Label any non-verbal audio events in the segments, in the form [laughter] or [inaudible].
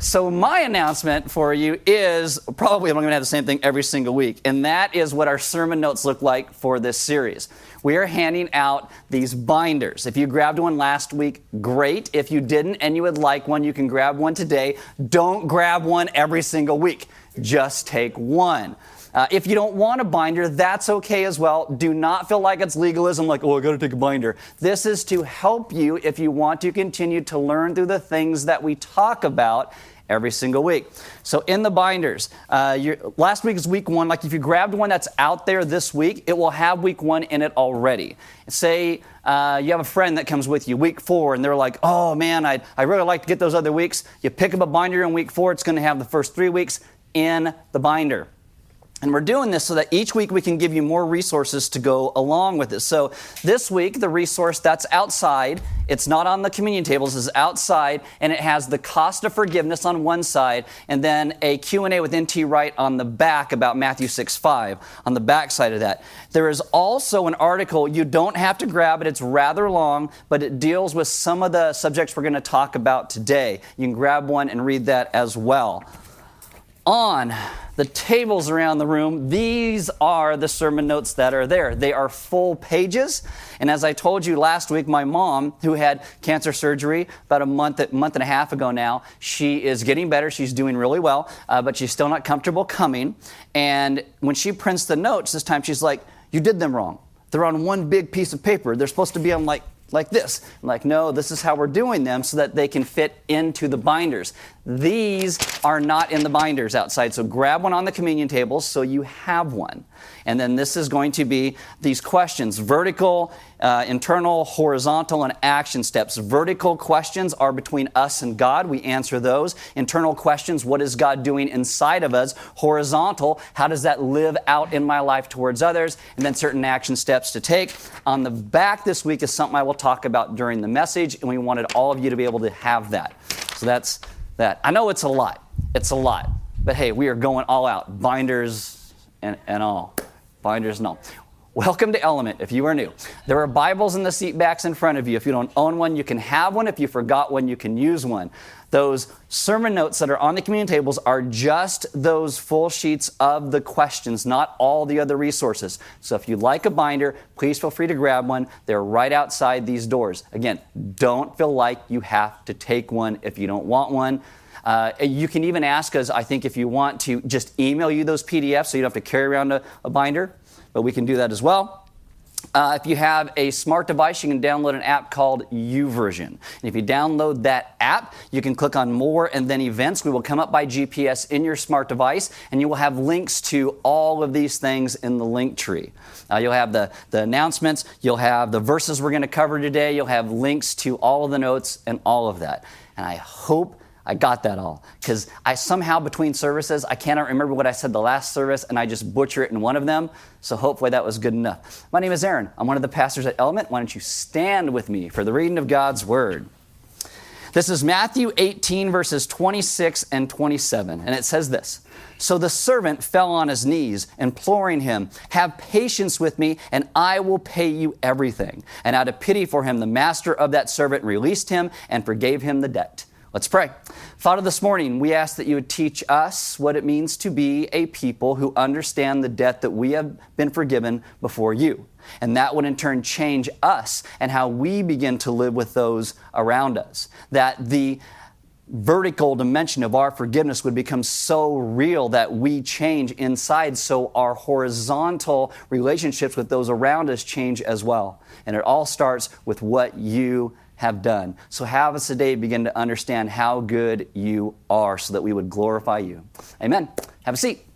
So, my announcement for you is probably I'm going to have the same thing every single week, and that is what our sermon notes look like for this series. We are handing out these binders. If you grabbed one last week, great. If you didn't and you would like one, you can grab one today. Don't grab one every single week, just take one. Uh, if you don't want a binder, that's okay as well. Do not feel like it's legalism, like, oh, I gotta take a binder. This is to help you if you want to continue to learn through the things that we talk about every single week. So in the binders, uh, last week is week one. Like if you grabbed one that's out there this week, it will have week one in it already. Say uh, you have a friend that comes with you week four, and they're like, "Oh man, I I really like to get those other weeks." You pick up a binder in week four. It's going to have the first three weeks in the binder. And we're doing this so that each week we can give you more resources to go along with it. So this week, the resource that's outside, it's not on the communion tables, is outside, and it has the cost of forgiveness on one side, and then a Q&A with N.T. Wright on the back about Matthew 6, 5, on the back side of that. There is also an article, you don't have to grab it, it's rather long, but it deals with some of the subjects we're going to talk about today. You can grab one and read that as well on the tables around the room, these are the sermon notes that are there. They are full pages. And as I told you last week, my mom, who had cancer surgery about a month, month and a half ago now, she is getting better. She's doing really well, uh, but she's still not comfortable coming. And when she prints the notes this time, she's like, You did them wrong. They're on one big piece of paper. They're supposed to be on like like this. I'm like, no, this is how we're doing them so that they can fit into the binders. These are not in the binders outside, so grab one on the communion table so you have one. And then this is going to be these questions vertical, uh, internal, horizontal, and action steps. Vertical questions are between us and God. We answer those. Internal questions what is God doing inside of us? Horizontal, how does that live out in my life towards others? And then certain action steps to take. On the back this week is something I will talk about during the message, and we wanted all of you to be able to have that. So that's that. I know it's a lot. It's a lot. But hey, we are going all out. Binders and, and all. Binders and all. Welcome to Element if you are new. There are Bibles in the seat backs in front of you. If you don't own one, you can have one. If you forgot one, you can use one. Those sermon notes that are on the communion tables are just those full sheets of the questions, not all the other resources. So if you like a binder, please feel free to grab one. They're right outside these doors. Again, don't feel like you have to take one if you don't want one. Uh, you can even ask us, I think, if you want to just email you those PDFs so you don't have to carry around a, a binder but we can do that as well. Uh, if you have a smart device, you can download an app called YouVersion. And if you download that app, you can click on More and then Events. We will come up by GPS in your smart device, and you will have links to all of these things in the link tree. Uh, you'll have the, the announcements, you'll have the verses we're going to cover today, you'll have links to all of the notes and all of that. And I hope I got that all. Because I somehow, between services, I cannot remember what I said the last service, and I just butcher it in one of them. So hopefully that was good enough. My name is Aaron. I'm one of the pastors at Element. Why don't you stand with me for the reading of God's Word? This is Matthew 18, verses 26 and 27. And it says this So the servant fell on his knees, imploring him, Have patience with me, and I will pay you everything. And out of pity for him, the master of that servant released him and forgave him the debt. Let's pray. Father, this morning we ask that you would teach us what it means to be a people who understand the debt that we have been forgiven before you. And that would in turn change us and how we begin to live with those around us. That the vertical dimension of our forgiveness would become so real that we change inside, so our horizontal relationships with those around us change as well. And it all starts with what you have done. So have us today begin to understand how good you are so that we would glorify you. Amen. Have a seat.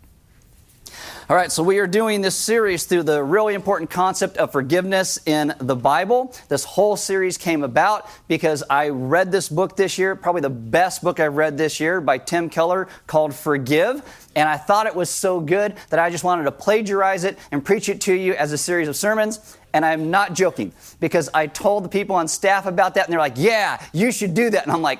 All right, so we are doing this series through the really important concept of forgiveness in the Bible. This whole series came about because I read this book this year, probably the best book I've read this year by Tim Keller called Forgive. And I thought it was so good that I just wanted to plagiarize it and preach it to you as a series of sermons. And I'm not joking because I told the people on staff about that and they're like, yeah, you should do that. And I'm like,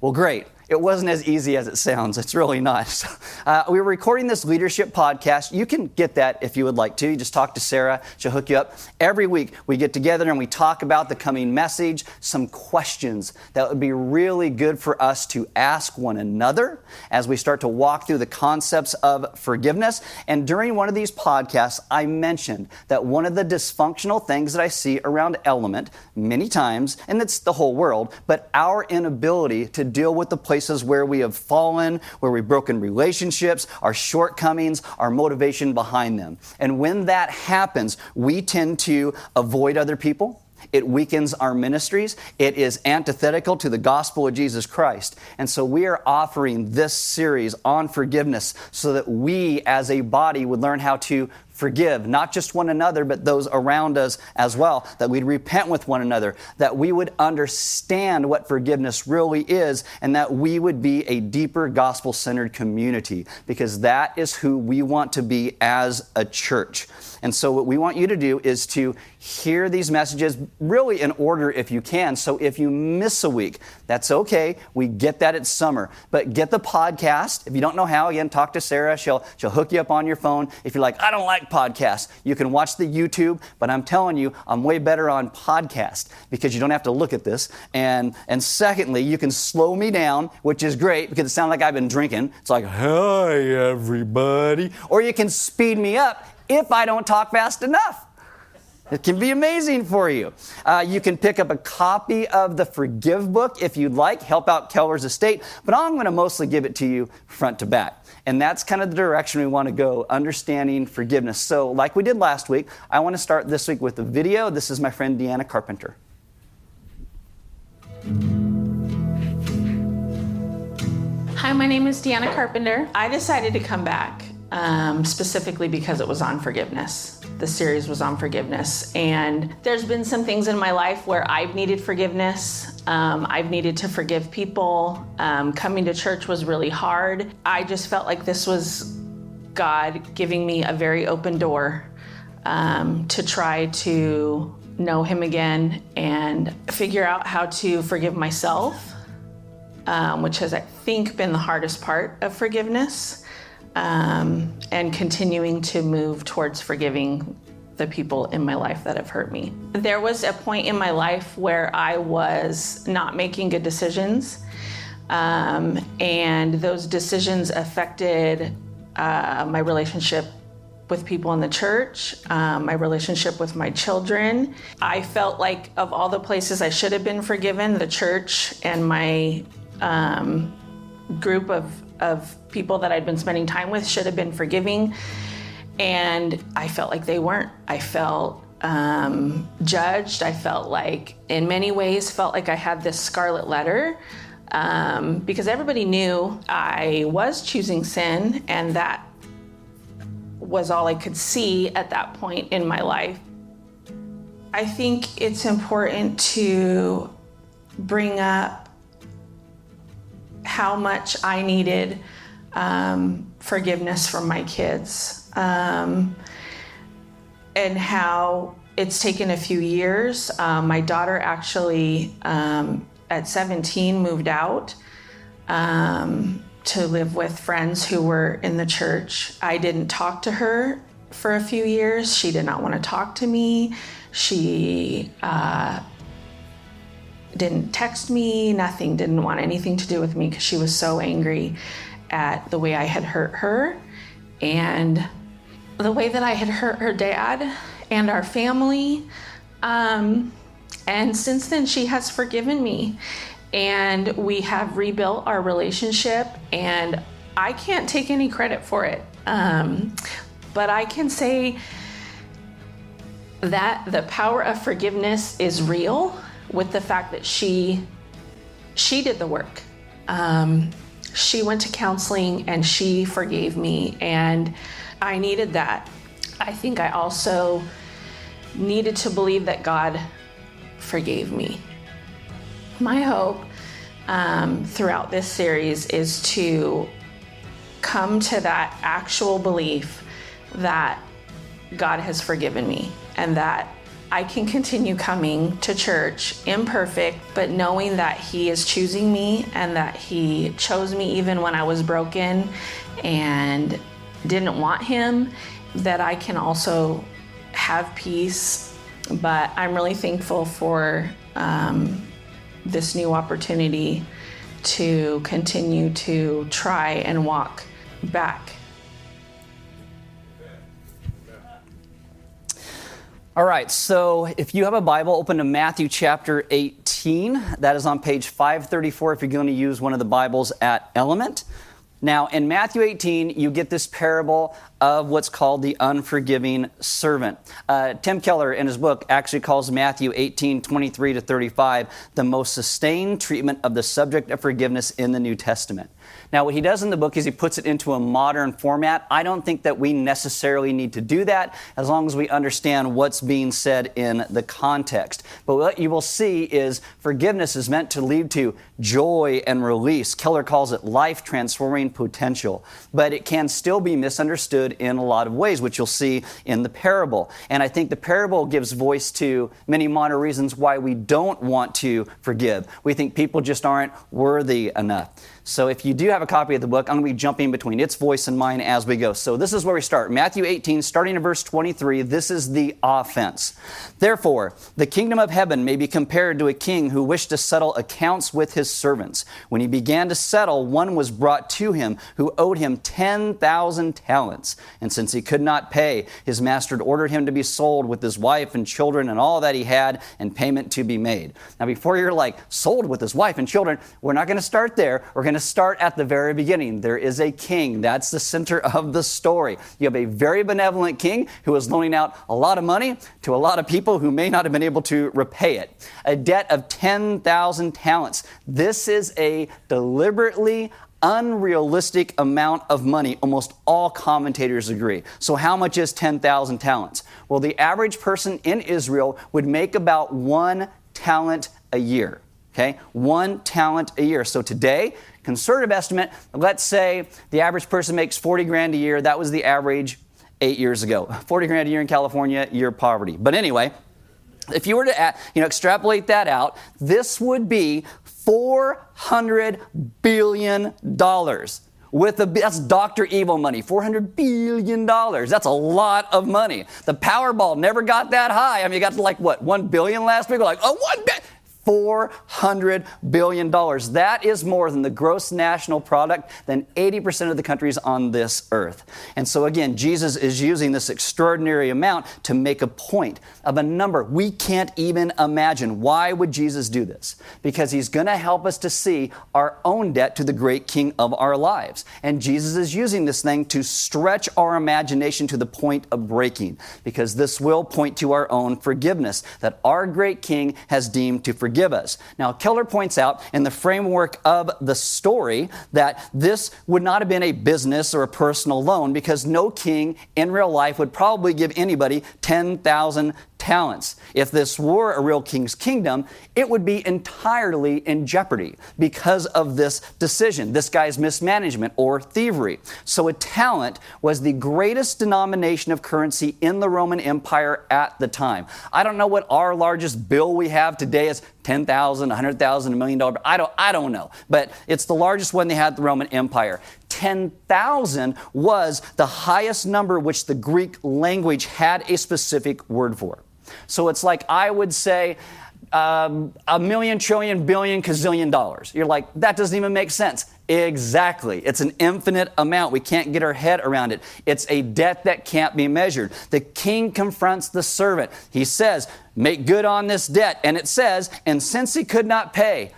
well, great. It wasn't as easy as it sounds. It's really not. [laughs] Uh, we were recording this leadership podcast. You can get that if you would like to. You just talk to Sarah, she'll hook you up. Every week we get together and we talk about the coming message, some questions that would be really good for us to ask one another as we start to walk through the concepts of forgiveness. And during one of these podcasts, I mentioned that one of the dysfunctional things that I see around Element many times, and it's the whole world, but our inability to deal with the places where we have fallen, where we've broken relationships, our shortcomings, our motivation behind them. And when that happens, we tend to avoid other people. It weakens our ministries. It is antithetical to the gospel of Jesus Christ. And so we are offering this series on forgiveness so that we as a body would learn how to forgive not just one another, but those around us as well, that we'd repent with one another, that we would understand what forgiveness really is, and that we would be a deeper gospel centered community, because that is who we want to be as a church. And so, what we want you to do is to hear these messages really in order if you can. So, if you miss a week, that's okay. We get that it's summer. But get the podcast. If you don't know how, again, talk to Sarah. She'll, she'll hook you up on your phone. If you're like, I don't like podcasts. You can watch the YouTube, but I'm telling you, I'm way better on podcast because you don't have to look at this. And, and secondly, you can slow me down, which is great because it sounds like I've been drinking. It's like, hi, everybody. Or you can speed me up if I don't talk fast enough. It can be amazing for you. Uh, you can pick up a copy of the Forgive book if you'd like, help out Keller's estate, but I'm going to mostly give it to you front to back. And that's kind of the direction we want to go, understanding forgiveness. So, like we did last week, I want to start this week with a video. This is my friend Deanna Carpenter. Hi, my name is Deanna Carpenter. I decided to come back um, specifically because it was on forgiveness. The series was on forgiveness. And there's been some things in my life where I've needed forgiveness um, I've needed to forgive people. Um, coming to church was really hard. I just felt like this was God giving me a very open door um, to try to know Him again and figure out how to forgive myself, um, which has, I think, been the hardest part of forgiveness, um, and continuing to move towards forgiving the people in my life that have hurt me. There was a point in my life where I was not making good decisions, um, and those decisions affected uh, my relationship with people in the church, um, my relationship with my children. I felt like, of all the places I should have been forgiven, the church and my um, group of, of people that I'd been spending time with should have been forgiving and I felt like they weren't. I felt um, judged. I felt like, in many ways, felt like I had this scarlet letter um, because everybody knew I was choosing sin, and that was all I could see at that point in my life. I think it's important to bring up how much I needed um, forgiveness from my kids um, and how it's taken a few years. Um, my daughter actually, um, at 17, moved out um, to live with friends who were in the church. I didn't talk to her for a few years. She did not want to talk to me. She uh, didn't text me, nothing, didn't want anything to do with me because she was so angry at the way I had hurt her. And the way that I had hurt her dad and our family. Um, and since then, she has forgiven me. And we have rebuilt our relationship. And I can't take any credit for it. Um, but I can say that the power of forgiveness is real with the fact that she she did the work. Um, she went to counseling and she forgave me and I needed that. I think I also needed to believe that God forgave me. My hope um, throughout this series is to come to that actual belief that God has forgiven me and that I can continue coming to church imperfect, but knowing that He is choosing me and that He chose me even when I was broken and didn't want Him, that I can also have peace. But I'm really thankful for um, this new opportunity to continue to try and walk back All right, so if you have a Bible, open to Matthew chapter 18. That is on page 534 if you're going to use one of the Bibles at Element. Now, in Matthew 18, you get this parable of what's called the unforgiving servant. Uh, Tim Keller, in his book, actually calls Matthew 18, 23 to 35, the most sustained treatment of the subject of forgiveness in the New Testament. Now, what he does in the book is he puts it into a modern format. I don't think that we necessarily need to do that as long as we understand what's being said in the context. But what you will see is forgiveness is meant to lead to joy and release. Keller calls it life transforming potential. But it can still be misunderstood in a lot of ways, which you'll see in the parable. And I think the parable gives voice to many modern reasons why we don't want to forgive. We think people just aren't worthy enough. So if you do have a copy of the book, I'm going to be jumping between its voice and mine as we go. So this is where we start. Matthew 18, starting in verse 23, this is the offense. Therefore, the kingdom of heaven may be compared to a king who wished to settle accounts with his servants. When he began to settle, one was brought to him who owed him 10,000 talents. And since he could not pay, his master ordered him to be sold with his wife and children and all that he had and payment to be made. Now, before you're like, sold with his wife and children, we're not going to start there. We're going to to start at the very beginning. There is a king. That's the center [laughs] of the story. You have a very benevolent king who is loaning out a lot of money to a lot of people who may not have been able to repay it. A debt of 10,000 talents. This is a deliberately unrealistic amount of money. Almost all commentators agree. So, how much is 10,000 talents? Well, the average person in Israel would make about one talent a year. Okay? One talent a year. So today, conservative estimate, let's say the average person makes 40 grand a year. That was the average eight years ago. 40 grand a year in California, year poverty. But anyway, if you were to uh, you know, extrapolate that out, this would be $400 billion with the that's Dr. Evil money, $400 billion. That's a lot of money. The Powerball never got that high. I mean, it got to like what, 1 billion last week? We're like, oh, 1 billion. $400 billion. That is more than the gross national product than 80% of the countries on this earth. And so, again, Jesus is using this extraordinary amount to make a point of a number we can't even imagine. Why would Jesus do this? Because he's going to help us to see our own debt to the great king of our lives. And Jesus is using this thing to stretch our imagination to the point of breaking, because this will point to our own forgiveness that our great king has deemed to forgive give us. Now, Keller points out in the framework of the story that this would not have been a business or a personal loan because no king in real life would probably give anybody 10,000 talents. If this were a real king's kingdom, it would be entirely in jeopardy because of this decision, this guy's mismanagement or thievery. So a talent was the greatest denomination of currency in the Roman Empire at the time. I don't know what our largest bill we have today is 10,000, 100,000, a million dollar. I don't, I don't know. But it's the largest one they had the Roman Empire. 10,000 was the highest number which the Greek language had a specific word for. So it's like I would say um, a million, trillion, billion, gazillion dollars. You're like, that doesn't even make sense. Exactly. It's an infinite amount. We can't get our head around it. It's a debt that can't be measured. The king confronts the servant. He says, Make good on this debt. And it says, And since he could not pay,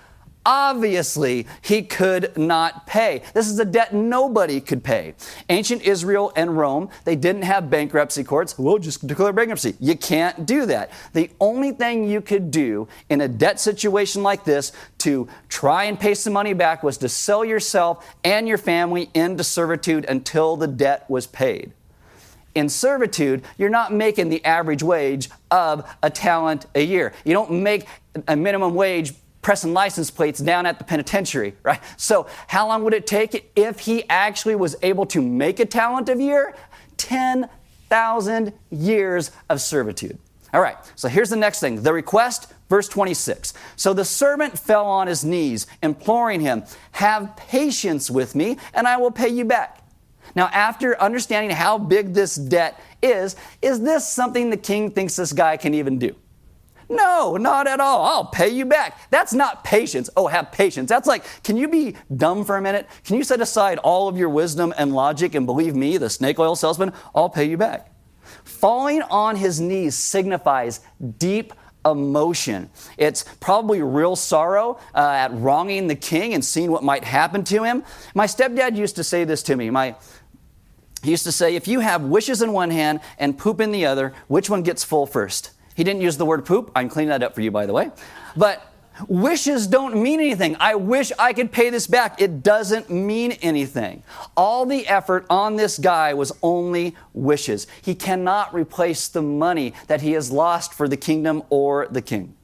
Obviously, he could not pay. This is a debt nobody could pay. Ancient Israel and Rome, they didn't have bankruptcy courts. We'll just declare bankruptcy. You can't do that. The only thing you could do in a debt situation like this to try and pay some money back was to sell yourself and your family into servitude until the debt was paid. In servitude, you're not making the average wage of a talent a year. You don't make a minimum wage pressing license plates down at the penitentiary, right? So, how long would it take if he actually was able to make a talent of year? 10,000 years of servitude. All right, so here's the next thing the request, verse 26. So the servant fell on his knees, imploring him, Have patience with me, and I will pay you back. Now, after understanding how big this debt is, is this something the king thinks this guy can even do? No, not at all. I'll pay you back. That's not patience. Oh, have patience. That's like, can you be dumb for a minute? Can you set aside all of your wisdom and logic and believe me, the snake oil salesman? I'll pay you back. Falling on his knees signifies deep emotion. It's probably real sorrow uh, at wronging the king and seeing what might happen to him. My stepdad used to say this to me. My he used to say, if you have wishes in one hand and poop in the other, which one gets full first? He didn't use the word poop. I'm cleaning that up for you, by the way. But wishes don't mean anything. I wish I could pay this back. It doesn't mean anything. All the effort on this guy was only wishes. He cannot replace the money that he has lost for the kingdom or the king.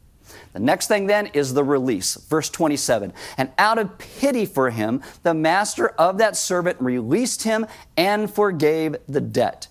The next thing then is the release. Verse 27. And out of pity for him, the master of that servant released him and forgave the debt.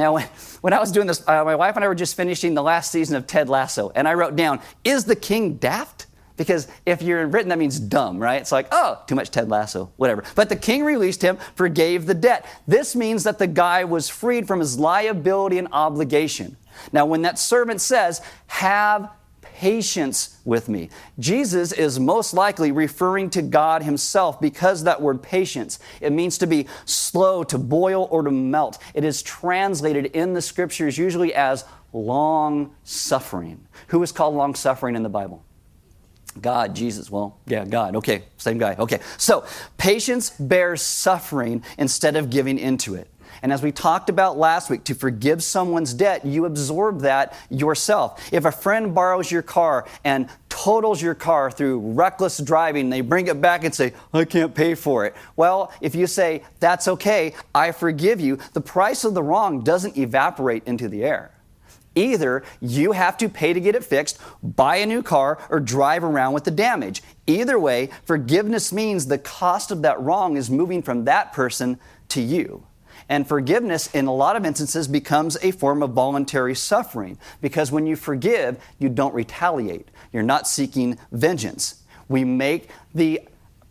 Now, when I was doing this, uh, my wife and I were just finishing the last season of Ted Lasso, and I wrote down, Is the king daft? Because if you're in Britain, that means dumb, right? It's like, oh, too much Ted Lasso, whatever. But the king released him, forgave the debt. This means that the guy was freed from his liability and obligation. Now, when that servant says, have patience with me. Jesus is most likely referring to God himself because that word patience, it means to be slow, to boil, or to melt. It is translated in the scriptures usually as long suffering. Who is called long suffering in the Bible? God, Jesus. Well, yeah, God. Okay, same guy. Okay. So, patience bears suffering instead of giving into it. And as we talked about last week, to forgive someone's debt, you absorb that yourself. If a friend borrows your car and totals your car through reckless driving, they bring it back and say, I can't pay for it. Well, if you say, That's okay, I forgive you, the price of the wrong doesn't evaporate into the air. Either you have to pay to get it fixed, buy a new car, or drive around with the damage. Either way, forgiveness means the cost of that wrong is moving from that person to you. And forgiveness, in a lot of instances, becomes a form of voluntary suffering because when you forgive, you don't retaliate. You're not seeking vengeance. We make the,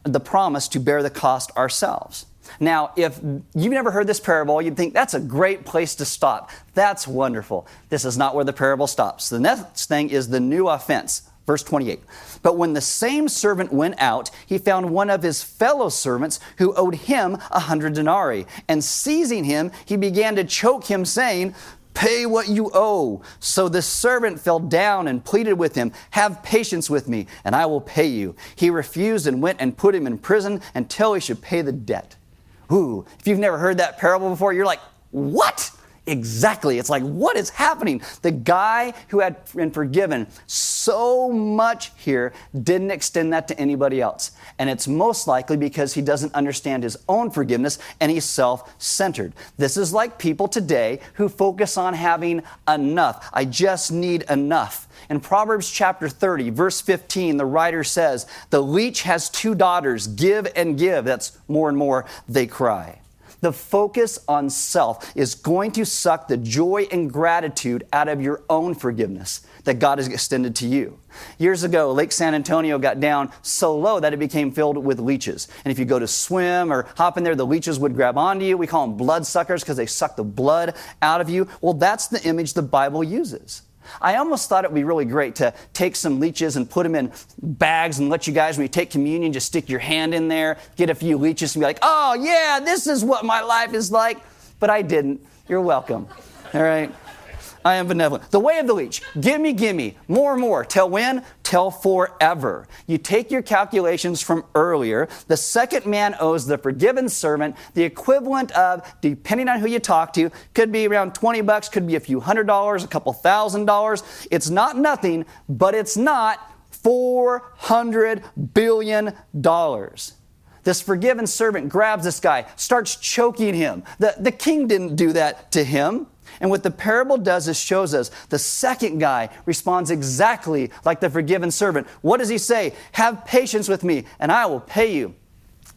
the promise to bear the cost ourselves. Now, if you've never heard this parable, you'd think that's a great place to stop. That's wonderful. This is not where the parable stops. The next thing is the new offense. Verse 28. But when the same servant went out, he found one of his fellow servants who owed him a hundred denarii. And seizing him, he began to choke him, saying, Pay what you owe. So the servant fell down and pleaded with him, Have patience with me, and I will pay you. He refused and went and put him in prison until he should pay the debt. Ooh, if you've never heard that parable before, you're like, What? Exactly. It's like, what is happening? The guy who had been forgiven so much here didn't extend that to anybody else. And it's most likely because he doesn't understand his own forgiveness and he's self centered. This is like people today who focus on having enough. I just need enough. In Proverbs chapter 30, verse 15, the writer says, The leech has two daughters, give and give. That's more and more they cry. The focus on self is going to suck the joy and gratitude out of your own forgiveness that God has extended to you. Years ago, Lake San Antonio got down so low that it became filled with leeches. And if you go to swim or hop in there, the leeches would grab onto you. We call them blood suckers because they suck the blood out of you. Well, that's the image the Bible uses. I almost thought it would be really great to take some leeches and put them in bags and let you guys, when you take communion, just stick your hand in there, get a few leeches and be like, oh, yeah, this is what my life is like. But I didn't. You're welcome. All right? I am benevolent. The way of the leech. Gimme, gimme. More more. Till when? Till forever. You take your calculations from earlier. The second man owes the forgiven servant the equivalent of, depending on who you talk to, could be around 20 bucks, could be a few hundred dollars, a couple thousand dollars. It's not nothing, but it's not 400 billion dollars. This forgiven servant grabs this guy, starts choking him. The, the king didn't do that to him. And what the parable does is shows us the second guy responds exactly like the forgiven servant. What does he say? Have patience with me, and I will pay you.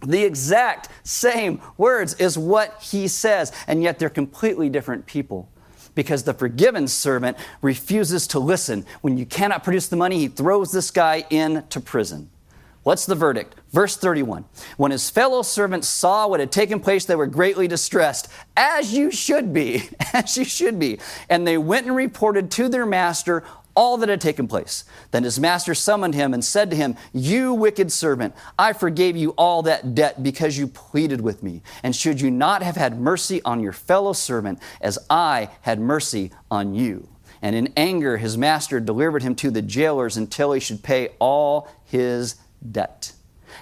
The exact same words is what he says, and yet they're completely different people. because the forgiven servant refuses to listen. When you cannot produce the money, he throws this guy into prison. What's the verdict? Verse 31. When his fellow servants saw what had taken place, they were greatly distressed, as you should be, [laughs] as you should be. And they went and reported to their master all that had taken place. Then his master summoned him and said to him, You wicked servant, I forgave you all that debt because you pleaded with me. And should you not have had mercy on your fellow servant as I had mercy on you? And in anger, his master delivered him to the jailers until he should pay all his debt.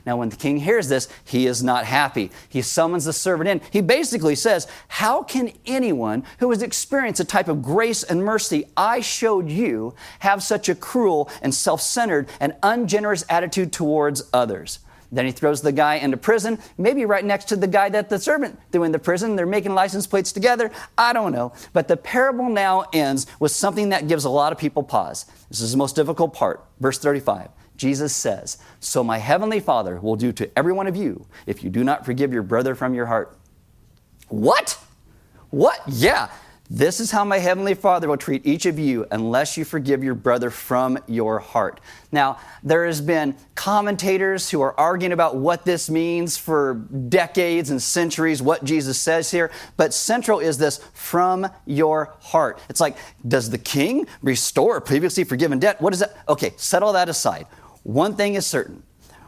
Now, when the king hears this, he is not happy. He summons the servant in. He basically says, How can anyone who has experienced a type of grace and mercy I showed you have such a cruel and self centered and ungenerous attitude towards others? Then he throws the guy into prison, maybe right next to the guy that the servant threw into prison. They're making license plates together. I don't know. But the parable now ends with something that gives a lot of people pause. This is the most difficult part. Verse 35. Jesus says, So my heavenly Father will do to every one of you if you do not forgive your brother from your heart. What? What? Yeah. This is how my heavenly Father will treat each of you unless you forgive your brother from your heart. Now, there has been commentators who are arguing about what this means for decades and centuries, what Jesus says here, but central is this from your heart. It's like, does the king restore previously forgiven debt? What is that? Okay, set all that aside. One thing is certain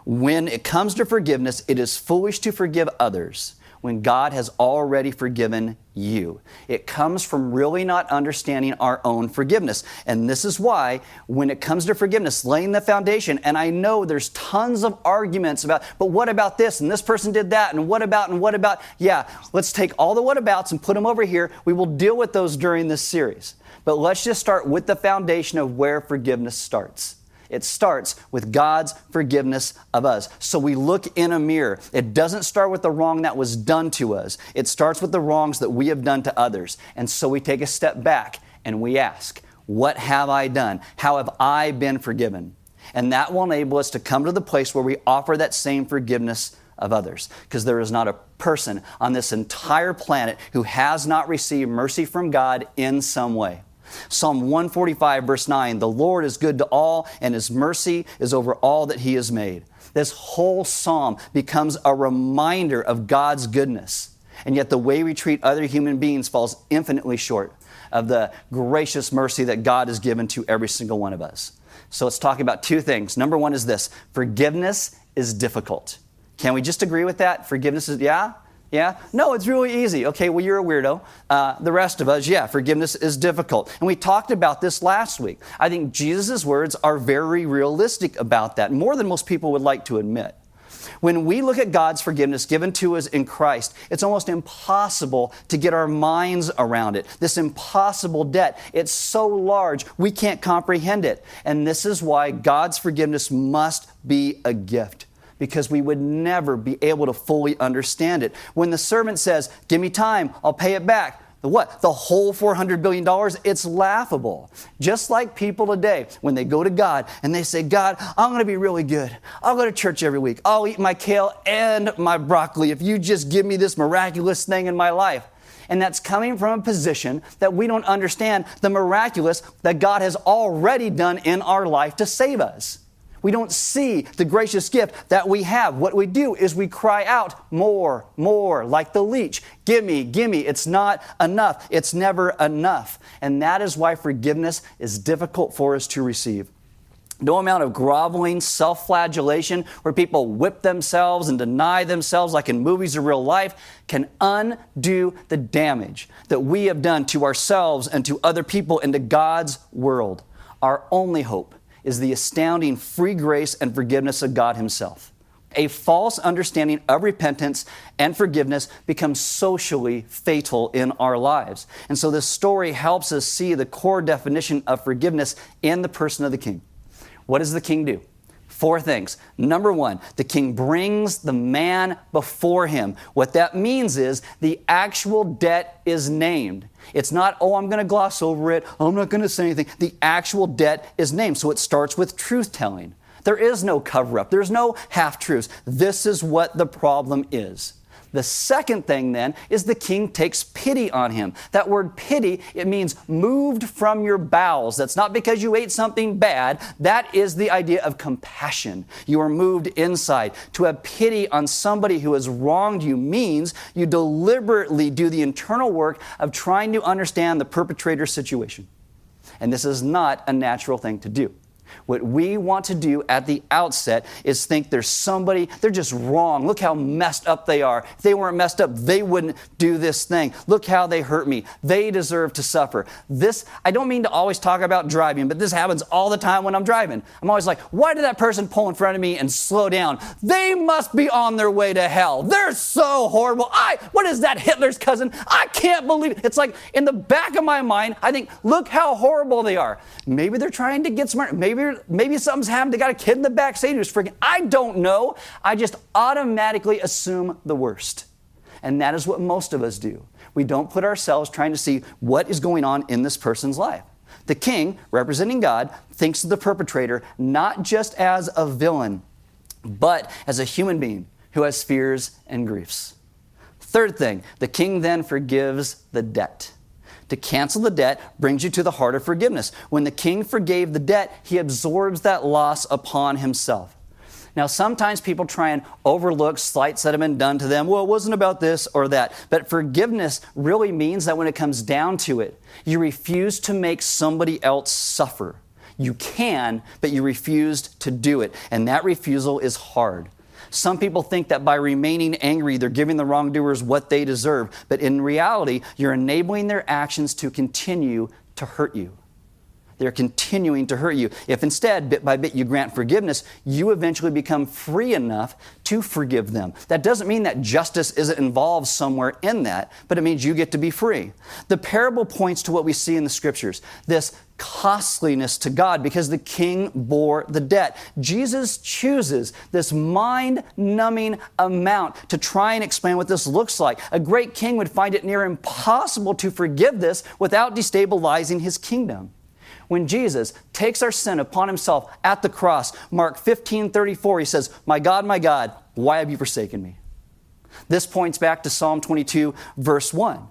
when it comes to forgiveness, it is foolish to forgive others when God has already forgiven you. It comes from really not understanding our own forgiveness. And this is why, when it comes to forgiveness, laying the foundation, and I know there's tons of arguments about, but what about this? And this person did that, and what about, and what about? Yeah, let's take all the what abouts and put them over here. We will deal with those during this series. But let's just start with the foundation of where forgiveness starts. It starts with God's forgiveness of us. So we look in a mirror. It doesn't start with the wrong that was done to us, it starts with the wrongs that we have done to others. And so we take a step back and we ask, What have I done? How have I been forgiven? And that will enable us to come to the place where we offer that same forgiveness of others. Because there is not a person on this entire planet who has not received mercy from God in some way. Psalm 145, verse 9 The Lord is good to all, and his mercy is over all that he has made. This whole psalm becomes a reminder of God's goodness. And yet, the way we treat other human beings falls infinitely short of the gracious mercy that God has given to every single one of us. So, let's talk about two things. Number one is this forgiveness is difficult. Can we just agree with that? Forgiveness is, yeah? Yeah? No, it's really easy. Okay, well, you're a weirdo. Uh, the rest of us, yeah, forgiveness is difficult. And we talked about this last week. I think Jesus' words are very realistic about that, more than most people would like to admit. When we look at God's forgiveness given to us in Christ, it's almost impossible to get our minds around it. This impossible debt, it's so large, we can't comprehend it. And this is why God's forgiveness must be a gift because we would never be able to fully understand it. When the servant says, Give me time, I'll pay it back, the what? The whole $400 billion? It's laughable. Just like people today, when they go to God and they say, God, I'm going to be really good. I'll go to church every week. I'll eat my kale and my broccoli if you just give me this miraculous thing in my life. And that's coming from a position that we don't understand the miraculous that God has already done in our life to save us. We don't see the gracious gift that we have. What we do is we cry out more, more, like the leech. Gimme, gimme. It's not enough. It's never enough. And that is why forgiveness is difficult for us to receive. No amount of groveling, self flagellation, where people whip themselves and deny themselves, like in movies or real life, can undo the damage that we have done to ourselves and to other people and to God's world. Our only hope is the astounding free grace and forgiveness of God Himself. A false understanding of repentance and forgiveness becomes socially fatal in our lives. And so this story helps us see the core definition of forgiveness in the person of the king. What does the king do? Four things. Number one, the king brings the man before him. What that means is the actual debt is named. It's not, oh, I'm going to gloss over it. Oh, I'm not going to say anything. The actual debt is named. So it starts with truth telling. There is no cover up, there's no half truths. This is what the problem is. The second thing then is the king takes pity on him. That word pity, it means moved from your bowels. That's not because you ate something bad. That is the idea of compassion. You are moved inside. To have pity on somebody who has wronged you means you deliberately do the internal work of trying to understand the perpetrator's situation. And this is not a natural thing to do. What we want to do at the outset is think there's somebody, they're just wrong. Look how messed up they are. If they weren't messed up, they wouldn't do this thing. Look how they hurt me. They deserve to suffer. This, I don't mean to always talk about driving, but this happens all the time when I'm driving. I'm always like, why did that person pull in front of me and slow down? They must be on their way to hell. They're so horrible. I, what is that, Hitler's cousin? I can't believe it. It's like in the back of my mind, I think, look how horrible they are. Maybe they're trying to get smart. Maybe maybe, maybe something's happened. They got a kid in the back seat who's freaking. I don't know. I just automatically assume the worst. And that is what most of us do. We don't put ourselves trying to see what is going on in this person's life. The king, representing God, thinks of the perpetrator not just as a villain, but as a human being who has fears and griefs. Third thing, the king then forgives the debt. To cancel the debt brings you to the heart of forgiveness. When the king forgave the debt, he absorbs that loss upon himself. Now, sometimes people try and overlook slights that have been done to them. Well, it wasn't about this or that. But forgiveness really means that when it comes down to it, you refuse to make somebody else suffer. You can, but you refused to do it. And that refusal is hard. Some people think that by remaining angry, they're giving the wrongdoers what they deserve. But in reality, you're enabling their actions to continue to hurt you. They're continuing to hurt you. If instead, bit by bit, you grant forgiveness, you eventually become free enough to forgive them. That doesn't mean that justice isn't involved somewhere in that, but it means you get to be free. The parable points to what we see in the scriptures this costliness to God because the king bore the debt. Jesus chooses this mind numbing amount to try and explain what this looks like. A great king would find it near impossible to forgive this without destabilizing his kingdom when Jesus takes our sin upon himself at the cross, Mark 15 34, he says, My God, my God, why have you forsaken me? This points back to Psalm 22, verse 1.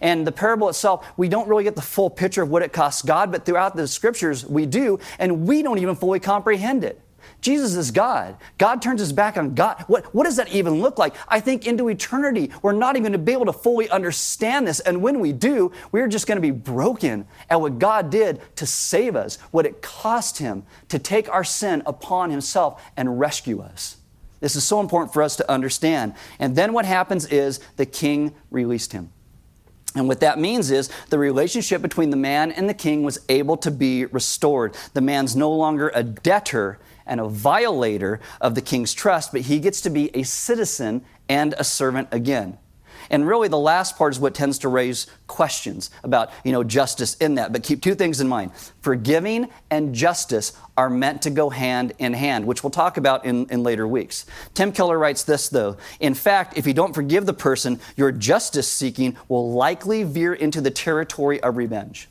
And the parable itself, we don't really get the full picture of what it costs God, but throughout the scriptures we do, and we don't even fully comprehend it. Jesus is God. God turns his back on God. What, what does that even look like? I think into eternity, we're not even going to be able to fully understand this. And when we do, we're just going to be broken at what God did to save us, what it cost him to take our sin upon himself and rescue us. This is so important for us to understand. And then what happens is the king released him. And what that means is the relationship between the man and the king was able to be restored. The man's no longer a debtor, and a violator of the king's trust, but he gets to be a citizen and a servant again. And really, the last part is what tends to raise questions about, you know, justice in that. But keep two things in mind. Forgiving and justice are meant to go hand in hand, which we'll talk about in, in later weeks. Tim Keller writes this, though. In fact, if you don't forgive the person, your justice seeking will likely veer into the territory of revenge.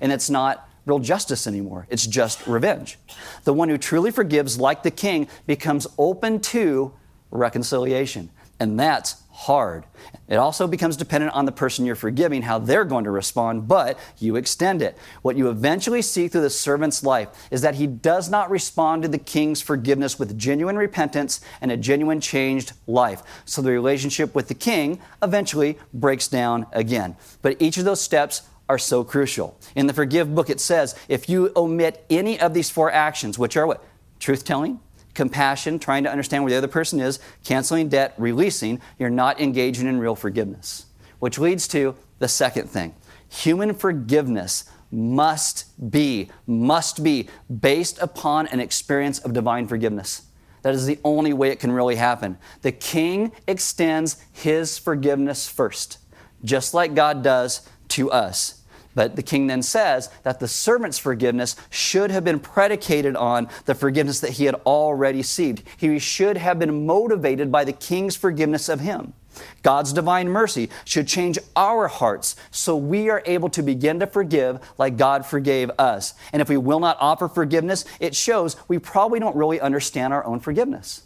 And it's not real justice anymore. It's just revenge. The one who truly forgives, like the king, becomes open to reconciliation. And that's hard. It also becomes dependent on the person you're forgiving, how they're going to respond, but you extend it. What you eventually see through the servant's life is that he does not respond to the king's forgiveness with genuine repentance and a genuine changed life. So the relationship with the king eventually breaks down again. But each of those steps are so crucial. In the Forgive book, it says if you omit any of these four actions, which are what? Truth telling, compassion, trying to understand where the other person is, canceling debt, releasing, you're not engaging in real forgiveness. Which leads to the second thing human forgiveness must be, must be based upon an experience of divine forgiveness. That is the only way it can really happen. The king extends his forgiveness first, just like God does to us. But the king then says that the servant's forgiveness should have been predicated on the forgiveness that he had already received. He should have been motivated by the king's forgiveness of him. God's divine mercy should change our hearts so we are able to begin to forgive like God forgave us. And if we will not offer forgiveness, it shows we probably don't really understand our own forgiveness.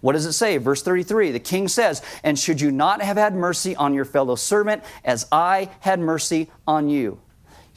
What does it say? Verse 33 The king says, And should you not have had mercy on your fellow servant as I had mercy on you?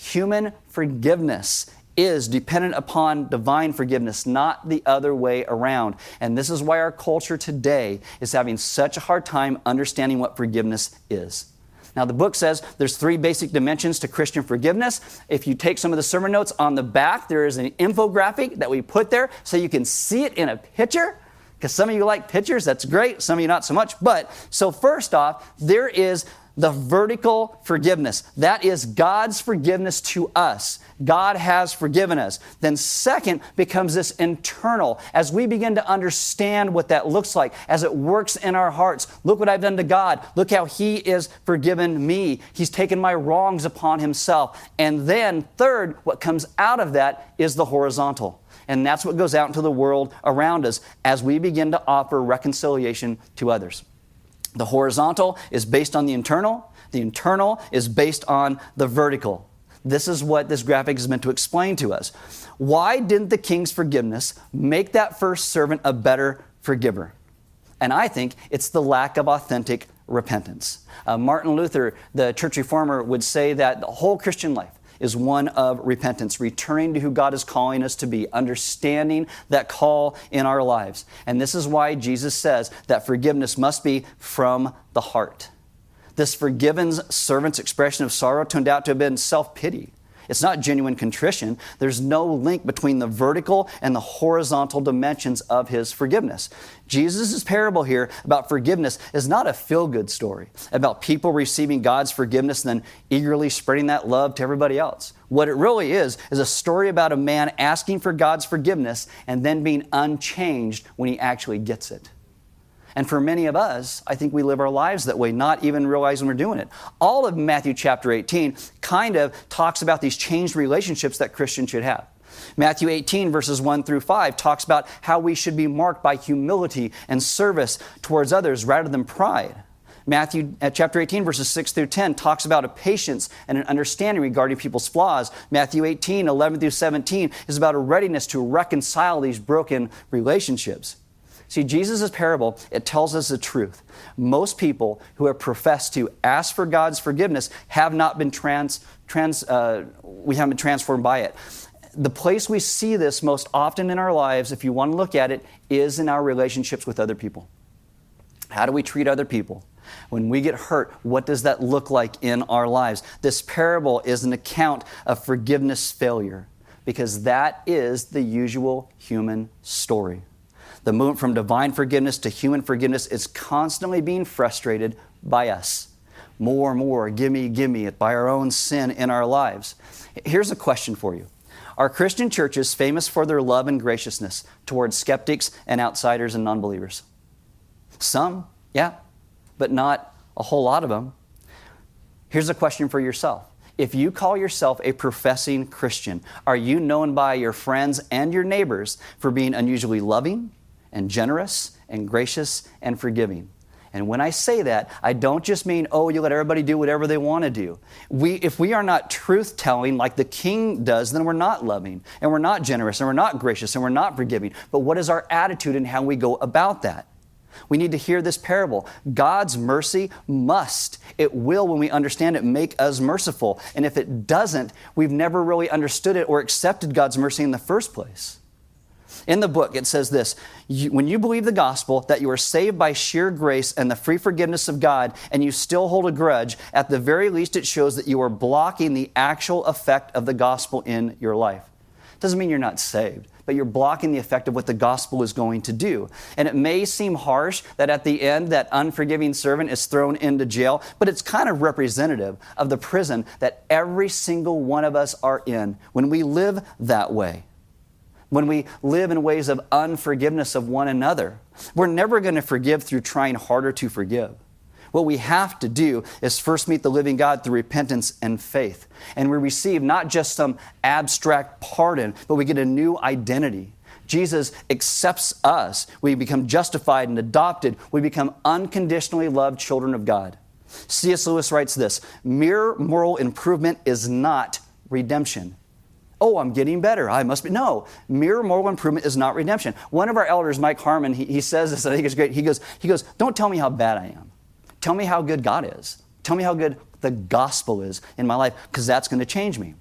Human forgiveness is dependent upon divine forgiveness, not the other way around. And this is why our culture today is having such a hard time understanding what forgiveness is. Now, the book says there's three basic dimensions to Christian forgiveness. If you take some of the sermon notes on the back, there is an infographic that we put there so you can see it in a picture. Because some of you like pictures, that's great. Some of you not so much. But so, first off, there is the vertical forgiveness. That is God's forgiveness to us. God has forgiven us. Then, second, becomes this internal. As we begin to understand what that looks like, as it works in our hearts, look what I've done to God. Look how He is forgiven me. He's taken my wrongs upon Himself. And then, third, what comes out of that is the horizontal. And that's what goes out into the world around us as we begin to offer reconciliation to others. The horizontal is based on the internal, the internal is based on the vertical. This is what this graphic is meant to explain to us. Why didn't the king's forgiveness make that first servant a better forgiver? And I think it's the lack of authentic repentance. Uh, Martin Luther, the church reformer, would say that the whole Christian life is one of repentance, returning to who God is calling us to be, understanding that call in our lives. And this is why Jesus says that forgiveness must be from the heart. This forgiven servant's expression of sorrow turned out to have been self pity. It's not genuine contrition. There's no link between the vertical and the horizontal dimensions of his forgiveness. Jesus' parable here about forgiveness is not a feel good story about people receiving God's forgiveness and then eagerly spreading that love to everybody else. What it really is, is a story about a man asking for God's forgiveness and then being unchanged when he actually gets it. And for many of us, I think we live our lives that way, not even realizing we're doing it. All of Matthew chapter 18 kind of talks about these changed relationships that Christians should have. Matthew 18, verses 1 through 5, talks about how we should be marked by humility and service towards others rather than pride. Matthew uh, chapter 18, verses 6 through 10, talks about a patience and an understanding regarding people's flaws. Matthew 18, 11 through 17, is about a readiness to reconcile these broken relationships. See, Jesus' parable, it tells us the truth. Most people who have professed to ask for God's forgiveness have not been trans, trans uh, we haven't been transformed by it. The place we see this most often in our lives, if you want to look at it, is in our relationships with other people. How do we treat other people? When we get hurt, what does that look like in our lives? This parable is an account of forgiveness failure because that is the usual human story. The movement from divine forgiveness to human forgiveness is constantly being frustrated by us. More and more, gimme, gimme, it by our own sin in our lives. Here's a question for you Are Christian churches famous for their love and graciousness towards skeptics and outsiders and non believers? Some, yeah, but not a whole lot of them. Here's a question for yourself. If you call yourself a professing Christian, are you known by your friends and your neighbors for being unusually loving, and generous and gracious and forgiving. And when I say that, I don't just mean, oh, you let everybody do whatever they want to do. We, if we are not truth telling like the king does, then we're not loving, and we're not generous, and we're not gracious, and we're not forgiving. But what is our attitude and how we go about that? We need to hear this parable. God's mercy must, it will, when we understand it, make us merciful. And if it doesn't, we've never really understood it or accepted God's mercy in the first place. In the book, it says this When you believe the gospel, that you are saved by sheer grace and the free forgiveness of God, and you still hold a grudge, at the very least, it shows that you are blocking the actual effect of the gospel in your life. Doesn't mean you're not saved, but you're blocking the effect of what the gospel is going to do. And it may seem harsh that at the end, that unforgiving servant is thrown into jail, but it's kind of representative of the prison that every single one of us are in when we live that way when we live in ways of unforgiveness of one another. We're never going to forgive through trying harder to forgive. What we have to do is first meet the living God through repentance and faith. And we receive not just some abstract pardon, but we get a new identity. Jesus accepts us. We become justified and adopted. We become unconditionally loved children of God. C.S. Lewis writes this Mere moral improvement is not redemption. Oh, I'm getting better. I must be. No, mere moral improvement is not redemption. One of our elders, Mike Harmon, he, he says this, I think it's great. He goes, he goes, don't tell me how bad I am. Tell me how good God is. Tell me how good the gospel is in my life, because that's going to change me.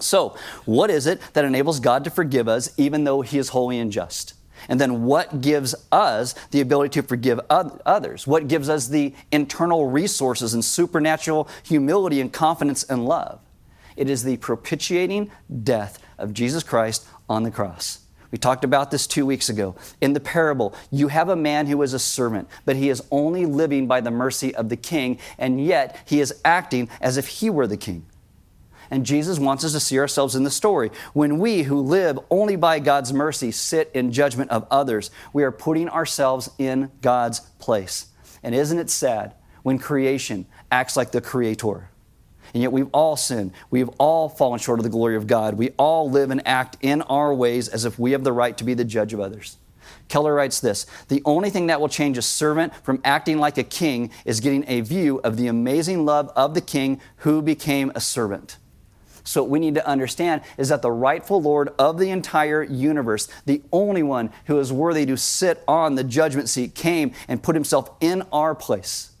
So, what is it that enables God to forgive us even though He is holy and just? And then what gives us the ability to forgive others? What gives us the internal resources and supernatural humility and confidence and love? It is the propitiating death of Jesus Christ on the cross. We talked about this two weeks ago. In the parable, you have a man who is a servant, but he is only living by the mercy of the king, and yet he is acting as if he were the king. And Jesus wants us to see ourselves in the story. When we who live only by God's mercy sit in judgment of others, we are putting ourselves in God's place. And isn't it sad when creation acts like the creator? And yet we've all sinned. We've all fallen short of the glory of God. We all live and act in our ways as if we have the right to be the judge of others. Keller writes this The only thing that will change a servant from acting like a king is getting a view of the amazing love of the king who became a servant. So, what we need to understand is that the rightful Lord of the entire universe, the only one who is worthy to sit on the judgment seat, came and put himself in our place.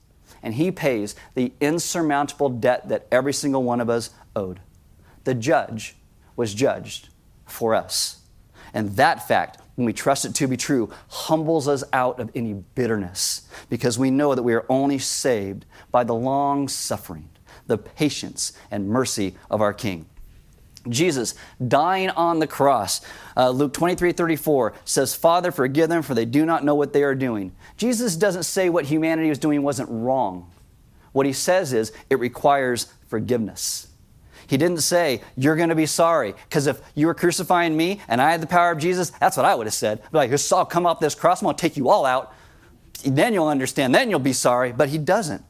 And he pays the insurmountable debt that every single one of us owed. The judge was judged for us. And that fact, when we trust it to be true, humbles us out of any bitterness because we know that we are only saved by the long suffering the patience and mercy of our King. Jesus dying on the cross. Uh, Luke 23 34 says, Father, forgive them, for they do not know what they are doing. Jesus doesn't say what humanity was doing wasn't wrong. What he says is, it requires forgiveness. He didn't say, You're going to be sorry. Because if you were crucifying me and I had the power of Jesus, that's what I would have said. I'd be like, I'll come off this cross, I'm going to take you all out. Then you'll understand, then you'll be sorry. But he doesn't.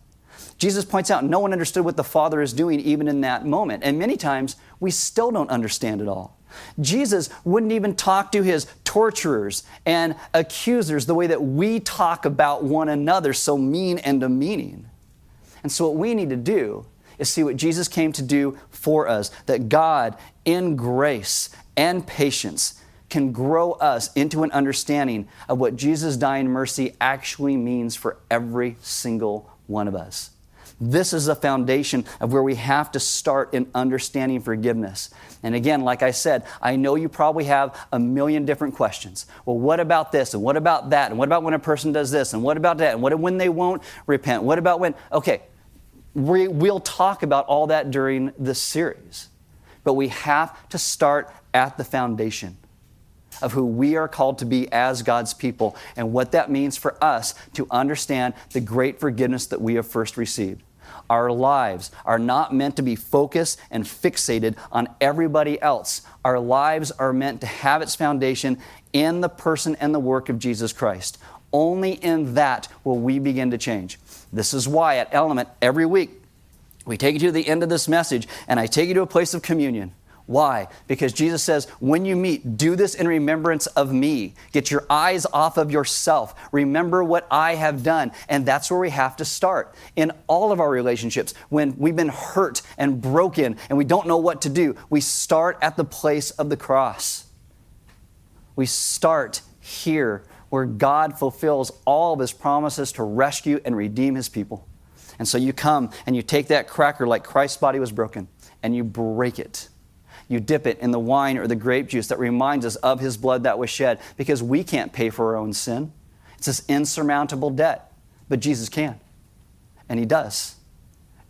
Jesus points out no one understood what the Father is doing even in that moment. And many times we still don't understand it all. Jesus wouldn't even talk to his torturers and accusers the way that we talk about one another, so mean and demeaning. And so, what we need to do is see what Jesus came to do for us that God, in grace and patience, can grow us into an understanding of what Jesus' dying mercy actually means for every single one of us. This is a foundation of where we have to start in understanding forgiveness. And again, like I said, I know you probably have a million different questions. Well, what about this? And what about that? And what about when a person does this? And what about that? And what when they won't repent? What about when? Okay, we, we'll talk about all that during this series. But we have to start at the foundation of who we are called to be as God's people and what that means for us to understand the great forgiveness that we have first received. Our lives are not meant to be focused and fixated on everybody else. Our lives are meant to have its foundation in the person and the work of Jesus Christ. Only in that will we begin to change. This is why at Element, every week, we take you to the end of this message and I take you to a place of communion. Why? Because Jesus says, when you meet, do this in remembrance of me. Get your eyes off of yourself. Remember what I have done. And that's where we have to start. In all of our relationships, when we've been hurt and broken and we don't know what to do, we start at the place of the cross. We start here where God fulfills all of his promises to rescue and redeem his people. And so you come and you take that cracker like Christ's body was broken and you break it you dip it in the wine or the grape juice that reminds us of his blood that was shed because we can't pay for our own sin. It's this insurmountable debt, but Jesus can. And he does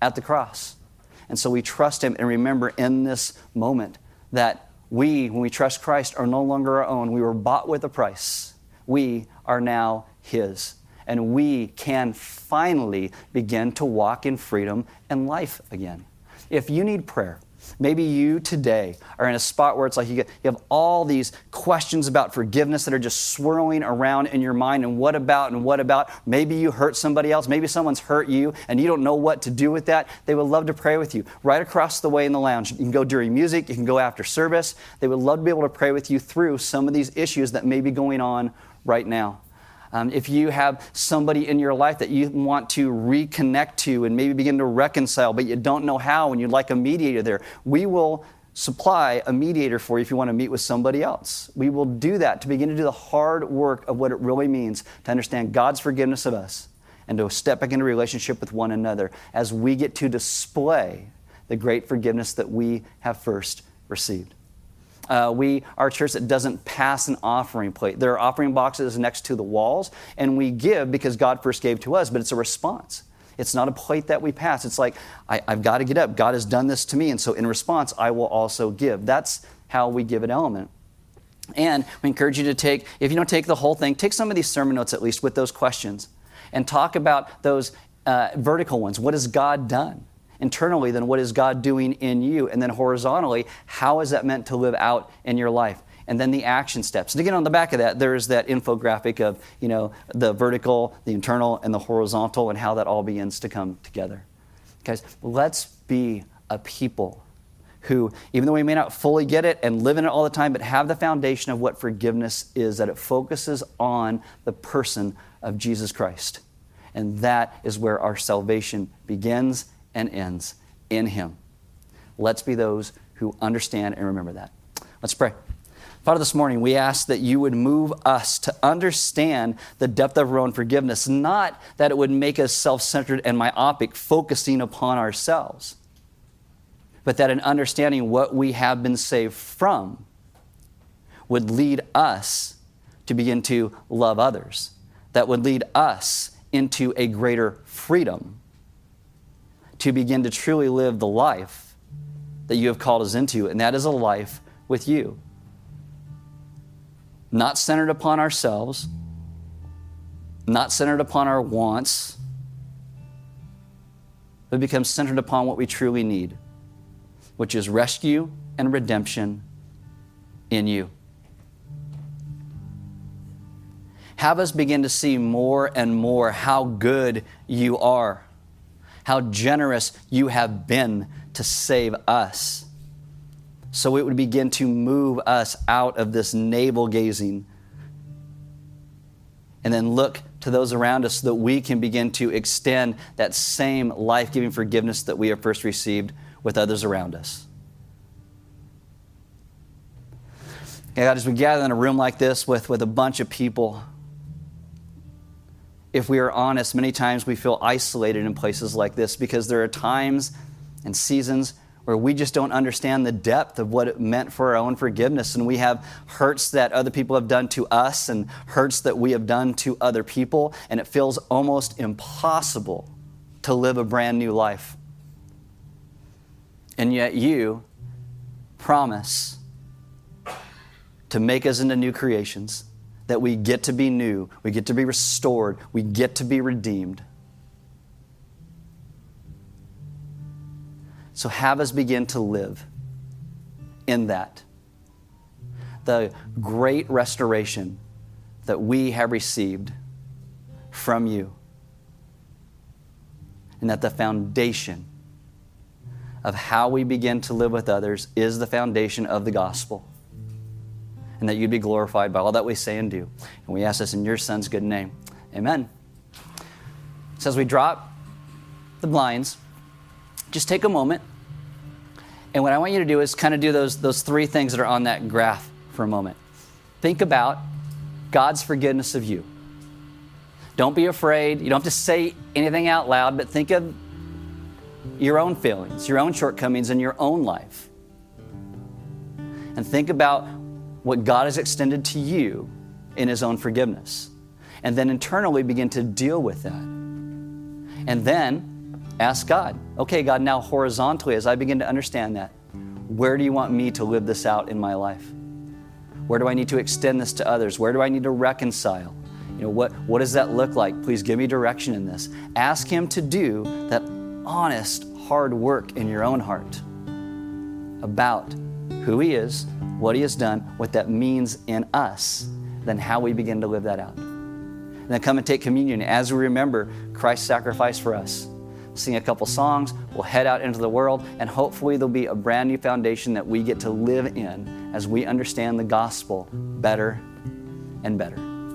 at the cross. And so we trust him and remember in this moment that we, when we trust Christ, are no longer our own. We were bought with a price. We are now his. And we can finally begin to walk in freedom and life again. If you need prayer, Maybe you today are in a spot where it's like you, get, you have all these questions about forgiveness that are just swirling around in your mind and what about and what about. Maybe you hurt somebody else. Maybe someone's hurt you and you don't know what to do with that. They would love to pray with you right across the way in the lounge. You can go during music, you can go after service. They would love to be able to pray with you through some of these issues that may be going on right now. Um, if you have somebody in your life that you want to reconnect to and maybe begin to reconcile, but you don't know how and you'd like a mediator there, we will supply a mediator for you if you want to meet with somebody else. We will do that to begin to do the hard work of what it really means to understand God's forgiveness of us and to step back into relationship with one another as we get to display the great forgiveness that we have first received. Uh, we are a church that doesn't pass an offering plate. There are offering boxes next to the walls, and we give because God first gave to us, but it's a response. It's not a plate that we pass. It's like, I, have got to get up. God has done this to me, and so in response, I will also give. That's how we give an element. And we encourage you to take, if you don't take the whole thing, take some of these sermon notes at least with those questions and talk about those uh, vertical ones. What has God done? Internally, then what is God doing in you? And then horizontally, how is that meant to live out in your life? And then the action steps. And again, on the back of that, there's that infographic of, you know, the vertical, the internal, and the horizontal, and how that all begins to come together. Guys, let's be a people who, even though we may not fully get it and live in it all the time, but have the foundation of what forgiveness is, that it focuses on the person of Jesus Christ. And that is where our salvation begins and ends in Him. Let's be those who understand and remember that. Let's pray. Father, this morning we ask that you would move us to understand the depth of our own forgiveness, not that it would make us self centered and myopic, focusing upon ourselves, but that in understanding what we have been saved from would lead us to begin to love others, that would lead us into a greater freedom to begin to truly live the life that you have called us into, and that is a life with you. Not centered upon ourselves, not centered upon our wants, but becomes centered upon what we truly need, which is rescue and redemption in you. Have us begin to see more and more how good you are how generous you have been to save us. So it would begin to move us out of this navel gazing and then look to those around us so that we can begin to extend that same life giving forgiveness that we have first received with others around us. God, as we gather in a room like this with, with a bunch of people, if we are honest, many times we feel isolated in places like this because there are times and seasons where we just don't understand the depth of what it meant for our own forgiveness. And we have hurts that other people have done to us and hurts that we have done to other people. And it feels almost impossible to live a brand new life. And yet you promise to make us into new creations that we get to be new, we get to be restored, we get to be redeemed. So have us begin to live in that. The great restoration that we have received from you. And that the foundation of how we begin to live with others is the foundation of the gospel and that you'd be glorified by all that we say and do. And we ask this in your Son's good name. Amen. So as we drop the blinds, just take a moment. And what I want you to do is kind of do those, those three things that are on that graph for a moment. Think about God's forgiveness of you. Don't be afraid. You don't have to say anything out loud, but think of your own failings, your own shortcomings in your own life. And think about what God has extended to you in His own forgiveness. And then internally begin to deal with that. And then ask God, okay, God, now horizontally, as I begin to understand that, where do you want me to live this out in my life? Where do I need to extend this to others? Where do I need to reconcile? You know, what, what does that look like? Please give me direction in this. Ask Him to do that honest, hard work in your own heart about who He is, what He has done, what that means in us, then how we begin to live that out. And then come and take communion as we remember Christ's sacrifice for us. Sing a couple songs, we'll head out into the world, and hopefully there'll be a brand new foundation that we get to live in as we understand the gospel better and better.